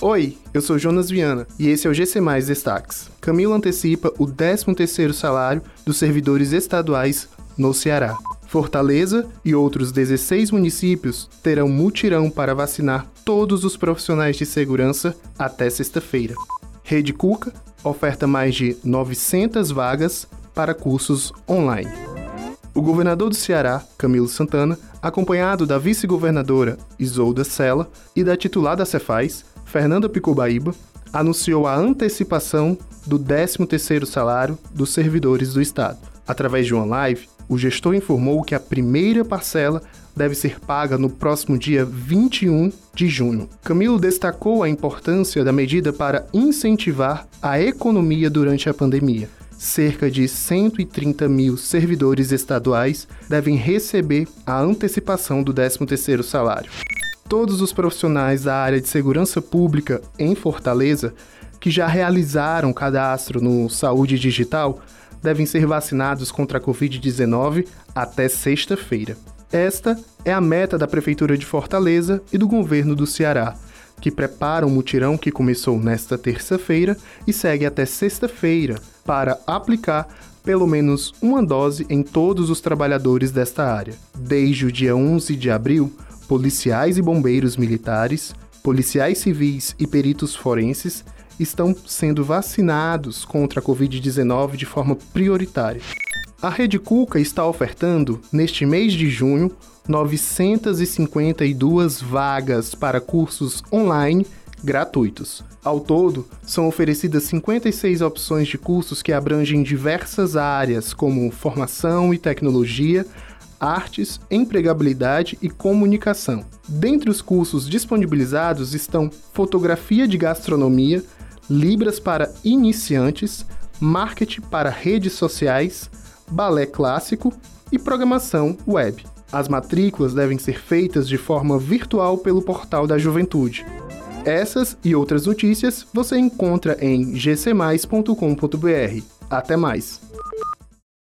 Oi, eu sou Jonas Viana e esse é o GC Mais Destaques. Camilo antecipa o 13º salário dos servidores estaduais no Ceará. Fortaleza e outros 16 municípios terão mutirão para vacinar todos os profissionais de segurança até sexta-feira. Rede Cuca oferta mais de 900 vagas para cursos online. O governador do Ceará, Camilo Santana, acompanhado da vice-governadora Isolda Sela e da titular da Cefaz, Fernanda Picobaíba, anunciou a antecipação do 13º salário dos servidores do Estado. Através de uma live, o gestor informou que a primeira parcela deve ser paga no próximo dia 21 de junho. Camilo destacou a importância da medida para incentivar a economia durante a pandemia cerca de 130 mil servidores estaduais devem receber a antecipação do 13º salário. Todos os profissionais da área de segurança pública em Fortaleza que já realizaram cadastro no Saúde Digital devem ser vacinados contra a Covid-19 até sexta-feira. Esta é a meta da Prefeitura de Fortaleza e do governo do Ceará que prepara um mutirão que começou nesta terça-feira e segue até sexta-feira para aplicar pelo menos uma dose em todos os trabalhadores desta área. Desde o dia 11 de abril, policiais e bombeiros militares, policiais civis e peritos forenses estão sendo vacinados contra a Covid-19 de forma prioritária. A Rede Cuca está ofertando, neste mês de junho, 952 vagas para cursos online gratuitos. Ao todo, são oferecidas 56 opções de cursos que abrangem diversas áreas, como formação e tecnologia, artes, empregabilidade e comunicação. Dentre os cursos disponibilizados estão fotografia de gastronomia, libras para iniciantes, marketing para redes sociais, balé clássico e programação web. As matrículas devem ser feitas de forma virtual pelo portal da Juventude. Essas e outras notícias você encontra em gcmais.com.br. Até mais!